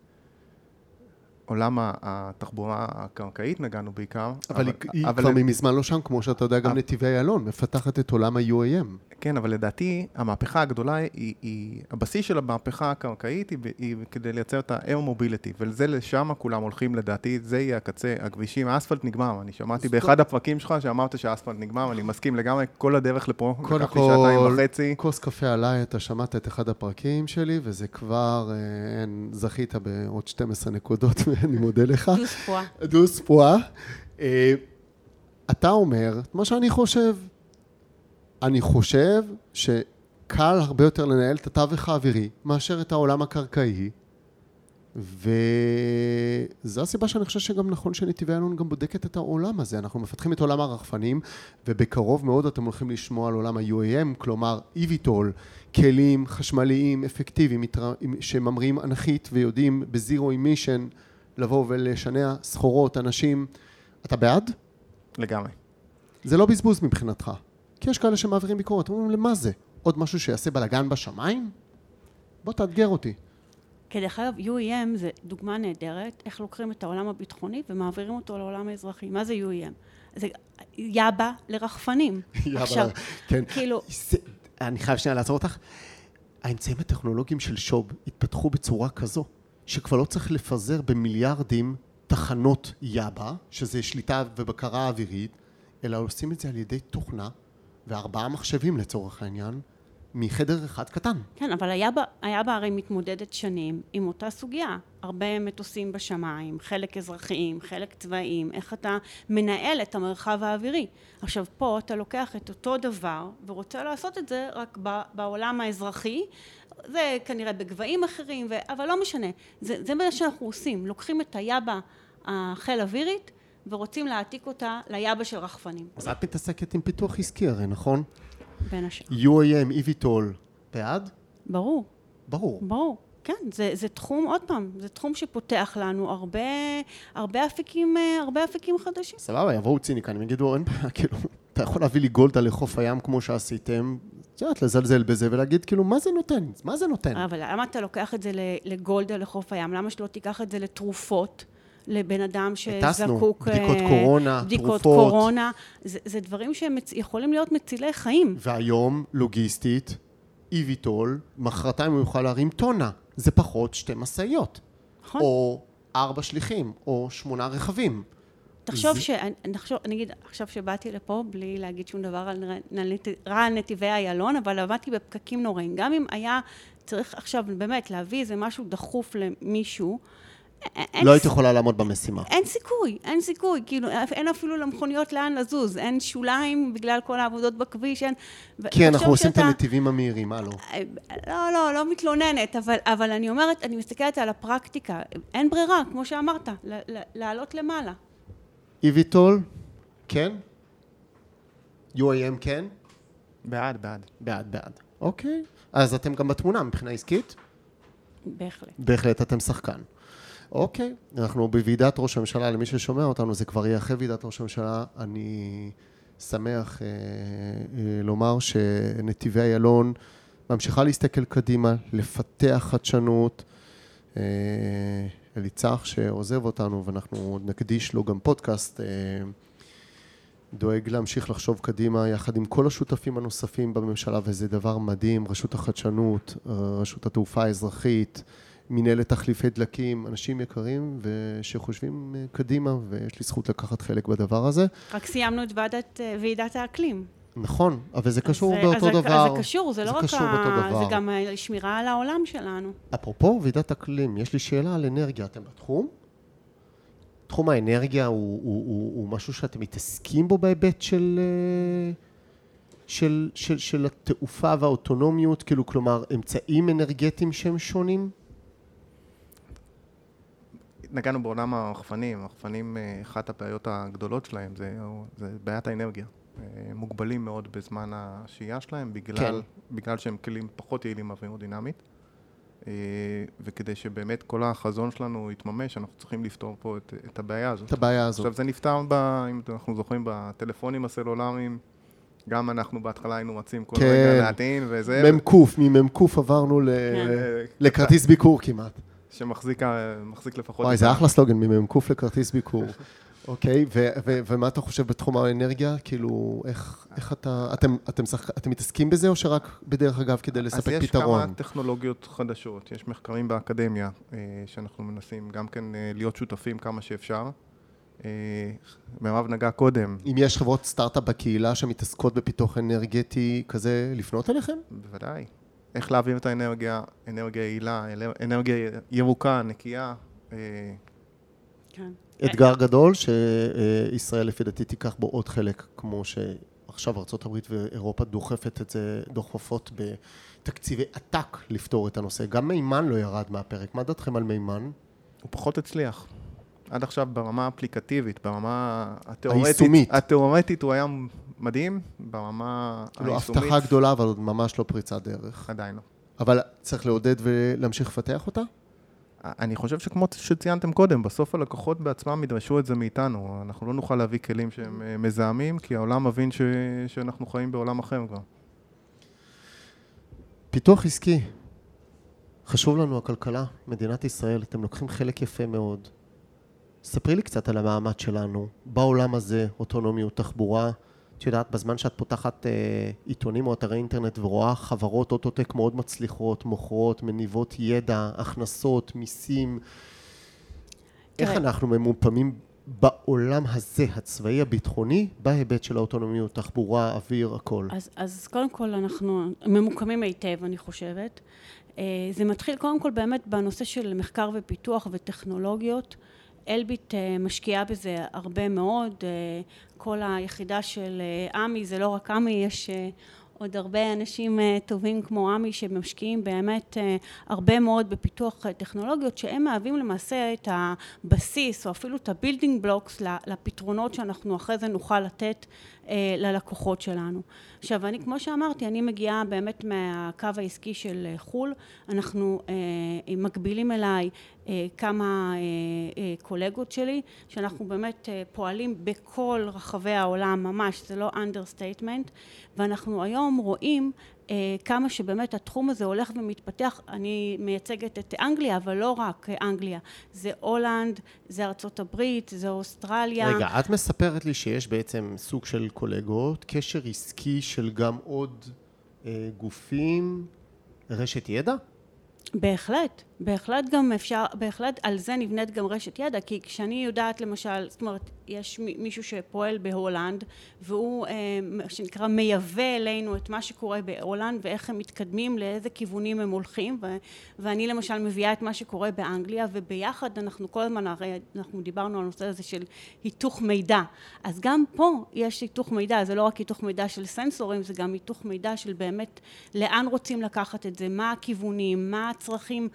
עולם התחבורה הקרקעית נגענו בעיקר. אבל, אבל היא אבל כבר מזמן לא שם, כמו שאתה יודע, גם נתיבי איילון מפתחת את עולם ה-UAM. כן, אבל לדעתי המהפכה הגדולה היא, היא הבסיס של המהפכה הקרקעית היא, היא כדי לייצר את ה-air mobility, ולזה לשם כולם הולכים לדעתי, זה יהיה הקצה, הכבישים, האספלט נגמר, אני שמעתי באחד הפרקים שלך שאמרת שהאספלט נגמר, אני מסכים לגמרי, כל הדרך לפה, לקח לי שעתיים וחצי. כוס קפה עליי, אתה שמעת את אחד הפרקים שלי, וזה כבר, אה, אין, זכית בעוד 12 נקודות, אני מודה לך. דוס פואה. דוס פואה. אה, אתה אומר, מה שאני חושב, אני חושב שקל הרבה יותר לנהל את התווך האווירי מאשר את העולם הקרקעי, וזו הסיבה שאני חושב שגם נכון שנתיבי איילון גם בודקת את העולם הזה. אנחנו מפתחים את עולם הרחפנים, ובקרוב מאוד אתם הולכים לשמוע על עולם ה-UAM, כלומר EVTOL, כלים חשמליים אפקטיביים שממריאים אנכית ויודעים בזירו אימישן לבוא ולשנע סחורות, אנשים. אתה בעד? לגמרי. זה לא בזבוז מבחינתך. כי יש כאלה שמעבירים ביקורת, אומרים, למה זה? עוד משהו שיעשה בלאגן בשמיים? בוא תאתגר אותי. כדרך אגב, UEM זה דוגמה נהדרת, איך לוקחים את העולם הביטחוני ומעבירים אותו לעולם האזרחי. מה זה UEM? זה יאבה לרחפנים. (laughs) יאבה, עכשיו, כן. כאילו... זה, אני חייב שנייה לעצור אותך. האמצעים הטכנולוגיים של שוב התפתחו בצורה כזו, שכבר לא צריך לפזר במיליארדים תחנות יאבה, שזה שליטה ובקרה אווירית, אלא עושים את זה על ידי תוכנה וארבעה מחשבים לצורך העניין, מחדר אחד קטן. כן, אבל היה בה, היה בה הרי מתמודדת שנים עם אותה סוגיה. הרבה מטוסים בשמיים, חלק אזרחיים, חלק צבאיים, איך אתה מנהל את המרחב האווירי. עכשיו, פה אתה לוקח את אותו דבר ורוצה לעשות את זה רק בעולם האזרחי. זה כנראה בגבהים אחרים, ו... אבל לא משנה. זה, זה מה שאנחנו עושים. לוקחים את היאבה החיל אווירית ורוצים להעתיק אותה ליאבה של רחפנים. אז את מתעסקת עם פיתוח עסקי הרי, נכון? בין השאר. UAM, EVTOL, בעד? ברור. ברור. ברור. כן, זה, זה תחום, עוד פעם, זה תחום שפותח לנו הרבה, הרבה אפיקים, הרבה אפיקים חדשים. סבבה, יבואו ציניקנים, יגידו, אין בעיה, (laughs) כאילו, אתה יכול להביא לי גולדה לחוף הים כמו שעשיתם, את יודעת, לזלזל בזה ולהגיד, כאילו, מה זה נותן? מה זה נותן? אבל למה אתה לוקח את זה לגולדה לחוף הים? למה שלא תיקח את זה לתרופות? לבן אדם שזקוק... בדיקות אה, קורונה, בדיקות תרופות. קורונה. זה, זה דברים שיכולים להיות מצילי חיים. והיום, לוגיסטית, איביטול, מחרתיים הוא יוכל להרים טונה. זה פחות שתי משאיות. נכון. או ארבע שליחים, או שמונה רכבים. תחשוב זה... ש... נחשוב, אני אגיד, עכשיו שבאתי לפה, בלי להגיד שום דבר על רע נתיבי איילון, אבל עבדתי בפקקים נוראים. גם אם היה צריך עכשיו באמת להביא איזה משהו דחוף למישהו, אין לא היית יכולה לעמוד במשימה. אין סיכוי, אין סיכוי. כאילו, אין אפילו למכוניות לאן לזוז. אין שוליים בגלל כל העבודות בכביש, אין... כי אנחנו עושים שאתה... את הנתיבים המהירים, מה לא? לא, לא, לא מתלוננת, אבל, אבל אני אומרת, אני מסתכלת על הפרקטיקה. אין ברירה, כמו שאמרת, לעלות למעלה. איביטול, כן? UAM כן? בעד, בעד. בעד, בעד. אוקיי. אז אתם גם בתמונה מבחינה עסקית? בהחלט. בהחלט, אתם שחקן. אוקיי, אנחנו בוועידת ראש הממשלה, למי ששומע אותנו, זה כבר יהיה אחרי ועידת ראש הממשלה. אני שמח אה, אה, לומר שנתיבי איילון ממשיכה להסתכל קדימה, לפתח חדשנות. אה, אליצח שעוזב אותנו, ואנחנו נקדיש לו גם פודקאסט, אה, דואג להמשיך לחשוב קדימה יחד עם כל השותפים הנוספים בממשלה, וזה דבר מדהים, רשות החדשנות, אה, רשות התעופה האזרחית, מנהלת תחליפי דלקים, אנשים יקרים ושחושבים אה, קדימה, ויש לי זכות לקחת חלק בדבר הזה. רק סיימנו את ועדת, אה, ועידת האקלים. נכון, אבל זה קשור אז, באותו אז דבר. אז זה קשור, זה לא רק ה... זה גם שמירה על העולם שלנו. אפרופו ועידת אקלים, יש לי שאלה על אנרגיה. אתם בתחום? תחום האנרגיה הוא, הוא, הוא, הוא משהו שאתם מתעסקים בו בהיבט של, אה, של, של, של התעופה והאוטונומיות, כאילו, כלומר, אמצעים אנרגטיים שהם שונים? נגענו בעולם הרחפנים, הרחפנים, אה, אחת הבעיות הגדולות שלהם זה, זה בעיית האנרגיה. אה, מוגבלים מאוד בזמן השהייה שלהם, בגלל, כן. בגלל שהם כלים פחות יעילים מאווירודינמית. אה, וכדי שבאמת כל החזון שלנו יתממש, אנחנו צריכים לפתור פה את, את הבעיה הזאת. את הבעיה הזאת. עכשיו זה נפתר, ב, אם אנחנו זוכרים, בטלפונים הסלולריים, גם אנחנו בהתחלה היינו רצים כל כן. רגע להטעין וזה. מ"ק, ממ"ק עברנו ל... כן. לכרטיס ביקור כמעט. שמחזיק לפחות... וואי, זה אחלה סלוגן, ממ"ק לכרטיס ביקור. (laughs) אוקיי, ומה אתה חושב בתחום האנרגיה? כאילו, איך, איך אתה, אתם, אתם, שח, אתם מתעסקים בזה, או שרק בדרך אגב כדי לספק פתרון? אז יש? כמה טכנולוגיות חדשות, יש מחקרים באקדמיה, אה, שאנחנו מנסים גם כן אה, להיות שותפים כמה שאפשר. אה, מירב נגע קודם. אם יש חברות סטארט-אפ בקהילה שמתעסקות בפיתוח אנרגטי כזה, לפנות אליכם? בוודאי. איך להעביר את האנרגיה, אנרגיה יעילה, אנרגיה ירוקה, נקייה. כן. אתגר גדול שישראל לפי דעתי תיקח בו עוד חלק, כמו שעכשיו ארה"ב ואירופה דוחפת את זה, דוחפות בתקציבי עתק לפתור את הנושא. גם מימן לא ירד מהפרק. מה דעתכם על מימן? הוא פחות הצליח. עד עכשיו ברמה האפליקטיבית, ברמה התיאורטית, היישומית. התיאורטית הוא היה מדהים, ברמה כאילו היישומית. הבטחה גדולה, אבל עוד ממש לא פריצת דרך. עדיין לא. אבל צריך לעודד ולהמשיך לפתח אותה? אני חושב שכמו שציינתם קודם, בסוף הלקוחות בעצמם ידרשו את זה מאיתנו. אנחנו לא נוכל להביא כלים שהם אה, מזהמים, כי העולם מבין ש... שאנחנו חיים בעולם אחר כבר. פיתוח עסקי, חשוב לנו הכלכלה, מדינת ישראל, אתם לוקחים חלק יפה מאוד. ספרי לי קצת על המעמד שלנו בעולם הזה, אוטונומיות, תחבורה. את יודעת, בזמן שאת פותחת אה, עיתונים או אתרי אינטרנט ורואה חברות אוטוטק מאוד מצליחות, מוכרות, מניבות ידע, הכנסות, מיסים, איך אנחנו ממופמים בעולם הזה, הצבאי הביטחוני, בהיבט של האוטונומיות, תחבורה, אוויר, הכל? אז, אז קודם כל אנחנו ממוקמים היטב, אני חושבת. אה, זה מתחיל קודם כל באמת בנושא של מחקר ופיתוח וטכנולוגיות. אלביט אה, משקיעה בזה הרבה מאוד, אה, כל היחידה של אה, עמי, זה לא רק עמי, יש עוד הרבה אנשים טובים כמו עמי שמשקיעים באמת הרבה מאוד בפיתוח טכנולוגיות שהם מהווים למעשה את הבסיס או אפילו את ה building blocks לפתרונות שאנחנו אחרי זה נוכל לתת ללקוחות שלנו. עכשיו אני כמו שאמרתי אני מגיעה באמת מהקו העסקי של חו"ל. אנחנו אה, מקבילים אליי אה, כמה אה, אה, קולגות שלי שאנחנו באמת אה, פועלים בכל רחבי העולם ממש זה לא understatement ואנחנו היום רואים אה, כמה שבאמת התחום הזה הולך ומתפתח, אני מייצגת את אנגליה, אבל לא רק אנגליה, זה הולנד, זה ארצות הברית, זה אוסטרליה. רגע, את מספרת לי שיש בעצם סוג של קולגות, קשר עסקי של גם עוד אה, גופים, רשת ידע? בהחלט, בהחלט גם אפשר, בהחלט על זה נבנית גם רשת ידע, כי כשאני יודעת למשל, זאת אומרת, יש מישהו שפועל בהולנד, והוא, אה, מה שנקרא, מייבא אלינו את מה שקורה בהולנד, ואיך הם מתקדמים, לאיזה כיוונים הם הולכים, ו- ואני למשל מביאה את מה שקורה באנגליה, וביחד אנחנו כל הזמן, הרי אנחנו דיברנו על הנושא הזה של היתוך מידע, אז גם פה יש היתוך מידע, זה לא רק היתוך מידע של סנסורים, זה גם היתוך מידע של באמת לאן רוצים לקחת את זה, מה הכיוונים, מה הצרכים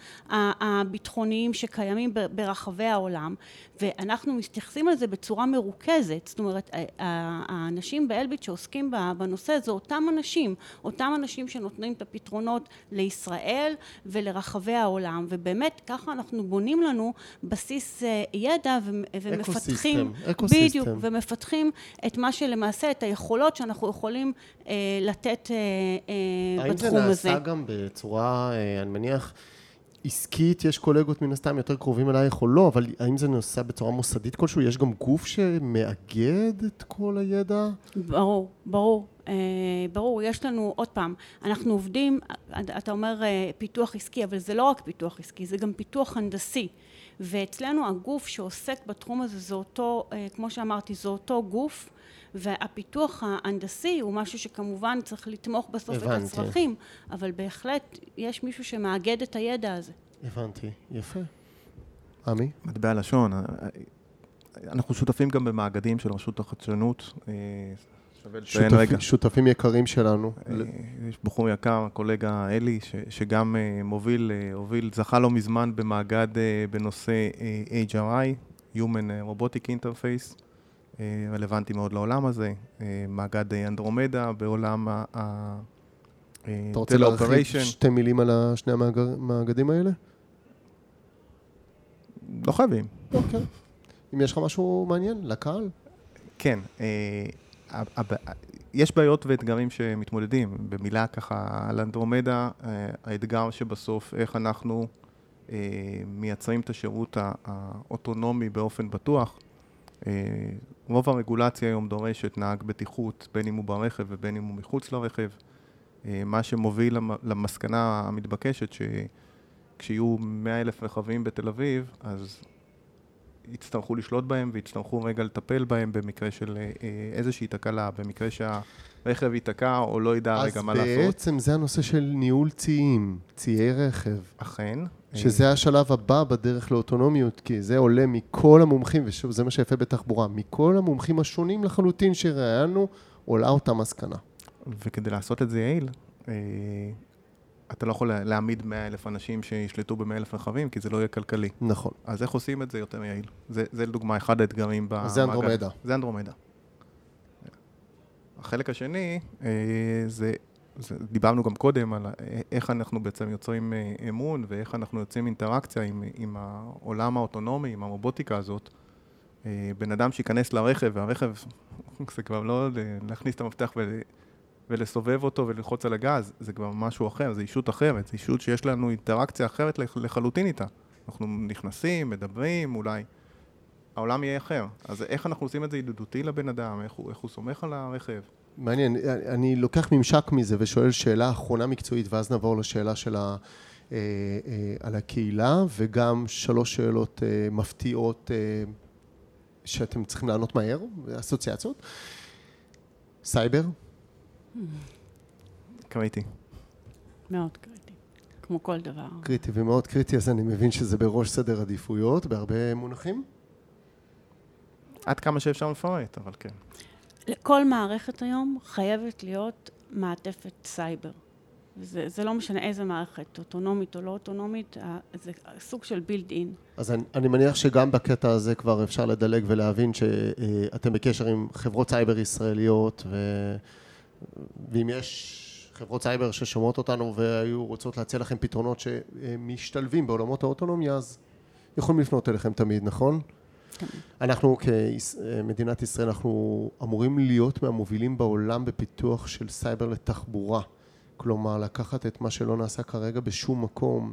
הביטחוניים שקיימים ברחבי העולם, ואנחנו מתייחסים לזה בצורה מרוכזת, זאת אומרת, האנשים באלביט שעוסקים בנושא זה אותם אנשים, אותם אנשים שנותנים את הפתרונות לישראל ולרחבי העולם, ובאמת ככה אנחנו בונים לנו בסיס אה, ידע ומפתחים, אקוסיסטם, בדיוק, ומפתחים את מה שלמעשה, את היכולות שאנחנו יכולים אה, לתת אה, בתחום הזה. האם זה נעשה גם בצורה, אני מניח, עסקית, יש קולגות מן הסתם יותר קרובים אלייך או לא, אבל האם זה נעשה בצורה מוסדית כלשהו? יש גם גוף שמאגד את כל הידע? ברור, ברור. אה, ברור, יש לנו, עוד פעם, אנחנו עובדים, אתה אומר אה, פיתוח עסקי, אבל זה לא רק פיתוח עסקי, זה גם פיתוח הנדסי. ואצלנו הגוף שעוסק בתחום הזה זה אותו, אה, כמו שאמרתי, זה אותו גוף והפיתוח ההנדסי הוא משהו שכמובן צריך לתמוך בסוף הבנתי. את הצרכים, אבל בהחלט יש מישהו שמאגד את הידע הזה. הבנתי, יפה. עמי? מטבע לשון, אנחנו שותפים גם במאגדים של רשות החדשנות. אה, שווה לציין רגע. שותפים יקרים שלנו. אה, יש בחור יקר, קולגה אלי, ש, שגם אה, מוביל, הוביל, זכה לא מזמן במאגד בנושא HRI, Human Robotic Interface. אה, רלוונטי מאוד לעולם הזה, אה, מאגד אנדרומדה בעולם ה... אתה רוצה להרחיב שתי מילים על שני המאגדים האלה? לא חייבים. אוקיי. אם יש לך משהו מעניין, לקהל. כן. אה, יש בעיות ואתגרים שמתמודדים. במילה ככה על אנדרומדה, האתגר שבסוף איך אנחנו מייצרים את השירות האוטונומי באופן בטוח. רוב הרגולציה היום דורשת נהג בטיחות, בין אם הוא ברכב ובין אם הוא מחוץ לרכב, אה, מה שמוביל למסקנה המתבקשת שכשיהיו 100 אלף רכבים בתל אביב, אז יצטרכו לשלוט בהם ויצטרכו רגע לטפל בהם במקרה של אה, איזושהי תקלה, במקרה שהרכב ייתקע או לא ידע רגע מה לעשות. אז בעצם זה הנושא של ניהול ציים, ציי רכב. אכן. שזה השלב הבא בדרך לאוטונומיות, כי זה עולה מכל המומחים, ושוב, זה מה שיפה בתחבורה, מכל המומחים השונים לחלוטין שראיינו, עולה אותה מסקנה. וכדי לעשות את זה יעיל, אה, אתה לא יכול להעמיד 100 אלף אנשים שישלטו ב-100 אלף רכבים, כי זה לא יהיה כלכלי. נכון. אז איך עושים את זה יותר יעיל? זה, זה לדוגמה אחד האתגרים במעגל. זה אנדרומדה. זה אנדרומדה. החלק השני אה, זה זה, דיברנו גם קודם על איך אנחנו בעצם יוצרים אה, אמון ואיך אנחנו יוצרים אינטראקציה עם, עם העולם האוטונומי, עם הרובוטיקה הזאת. אה, בן אדם שייכנס לרכב, והרכב (laughs) זה כבר לא להכניס את המפתח ול, ולסובב אותו וללחוץ על הגז, זה כבר משהו אחר, זה אישות אחרת, זה אישות שיש לנו אינטראקציה אחרת לחלוטין איתה. אנחנו נכנסים, מדברים, אולי העולם יהיה אחר. אז איך אנחנו עושים את זה ידידותי לבן אדם, איך הוא, איך הוא סומך על הרכב. מעניין, אני לוקח ממשק מזה ושואל שאלה אחרונה מקצועית ואז נעבור לשאלה של ה... אה, אה, על הקהילה וגם שלוש שאלות אה, מפתיעות שאתם צריכים לענות מהר, אסוציאציות. סייבר? קריטי. מאוד קריטי, כמו כל דבר. קריטי ומאוד קריטי, אז אני מבין שזה בראש סדר עדיפויות בהרבה מונחים? עד כמה שאפשר לפרט, אבל כן. לכל מערכת היום חייבת להיות מעטפת סייבר. זה, זה לא משנה איזה מערכת, אוטונומית או לא אוטונומית, זה סוג של built in. אז אני, אני מניח שגם בקטע הזה כבר אפשר לדלג ולהבין שאתם בקשר עם חברות סייבר ישראליות, ו, ואם יש חברות סייבר ששומעות אותנו והיו רוצות להציע לכם פתרונות שמשתלבים בעולמות האוטונומיה, אז יכולים לפנות אליכם תמיד, נכון? אנחנו כמדינת ישראל, אנחנו אמורים להיות מהמובילים בעולם בפיתוח של סייבר לתחבורה. כלומר, לקחת את מה שלא נעשה כרגע בשום מקום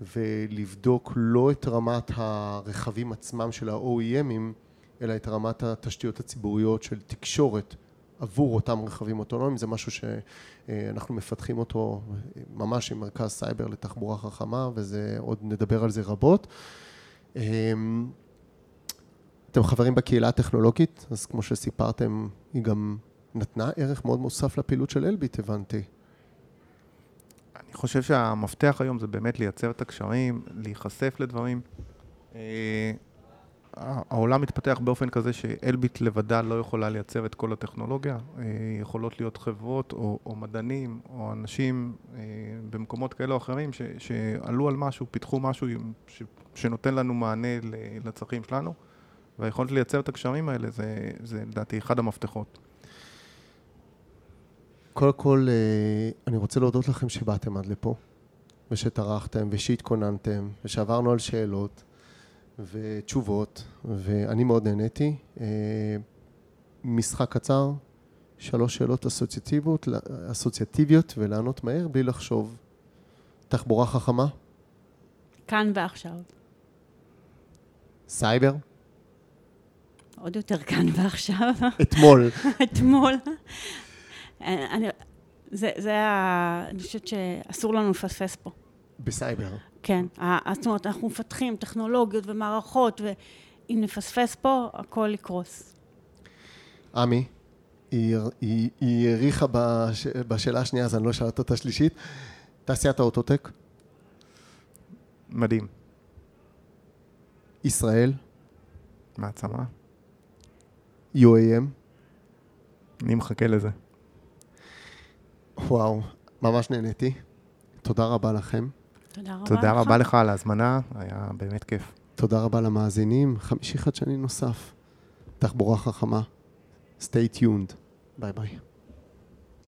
ולבדוק לא את רמת הרכבים עצמם של ה-OEMים, אלא את רמת התשתיות הציבוריות של תקשורת עבור אותם רכבים אוטונומיים, זה משהו שאנחנו מפתחים אותו ממש עם מרכז סייבר לתחבורה חכמה, וזה, עוד נדבר על זה רבות. אתם חברים בקהילה הטכנולוגית, אז כמו שסיפרתם, היא גם נתנה ערך מאוד מוסף לפעילות של אלביט, הבנתי. אני חושב שהמפתח היום זה באמת לייצר את הקשרים, להיחשף לדברים. אה, העולם מתפתח באופן כזה שאלביט לבדה לא יכולה לייצר את כל הטכנולוגיה. אה, יכולות להיות חברות או, או מדענים או אנשים אה, במקומות כאלה או אחרים ש, שעלו על משהו, פיתחו משהו ש, שנותן לנו מענה לצרכים שלנו, והיכולת לייצר את הקשרים האלה זה, זה לדעתי אחד המפתחות. קודם כל, אה, אני רוצה להודות לכם שבאתם עד לפה, ושטרחתם, ושהתכוננתם, ושעברנו על שאלות ותשובות, ואני מאוד נהניתי. אה, משחק קצר, שלוש שאלות אסוציאטיביות, אסוציאטיביות ולענות מהר בלי לחשוב. תחבורה חכמה? כאן ועכשיו. סייבר? עוד יותר כאן ועכשיו. אתמול. (laughs) אתמול. אני, זה, זה ה... אני חושבת שאסור לנו לפספס פה. בסייבר. כן. זאת אומרת, אנחנו מפתחים טכנולוגיות ומערכות, ואם נפספס פה, הכל יקרוס. עמי, היא העריכה בש, בשאלה השנייה, אז אני לא אשאל אותה השלישית. תעשיית האוטוטק? מדהים. ישראל? מעצמה. UAM? אני מחכה לזה. וואו, ממש נהניתי. תודה רבה לכם. תודה רבה תודה לך. רבה לך על ההזמנה, היה באמת כיף. תודה רבה למאזינים. חמישי חדשני נוסף. תחבורה חכמה. stay tuned. ביי ביי.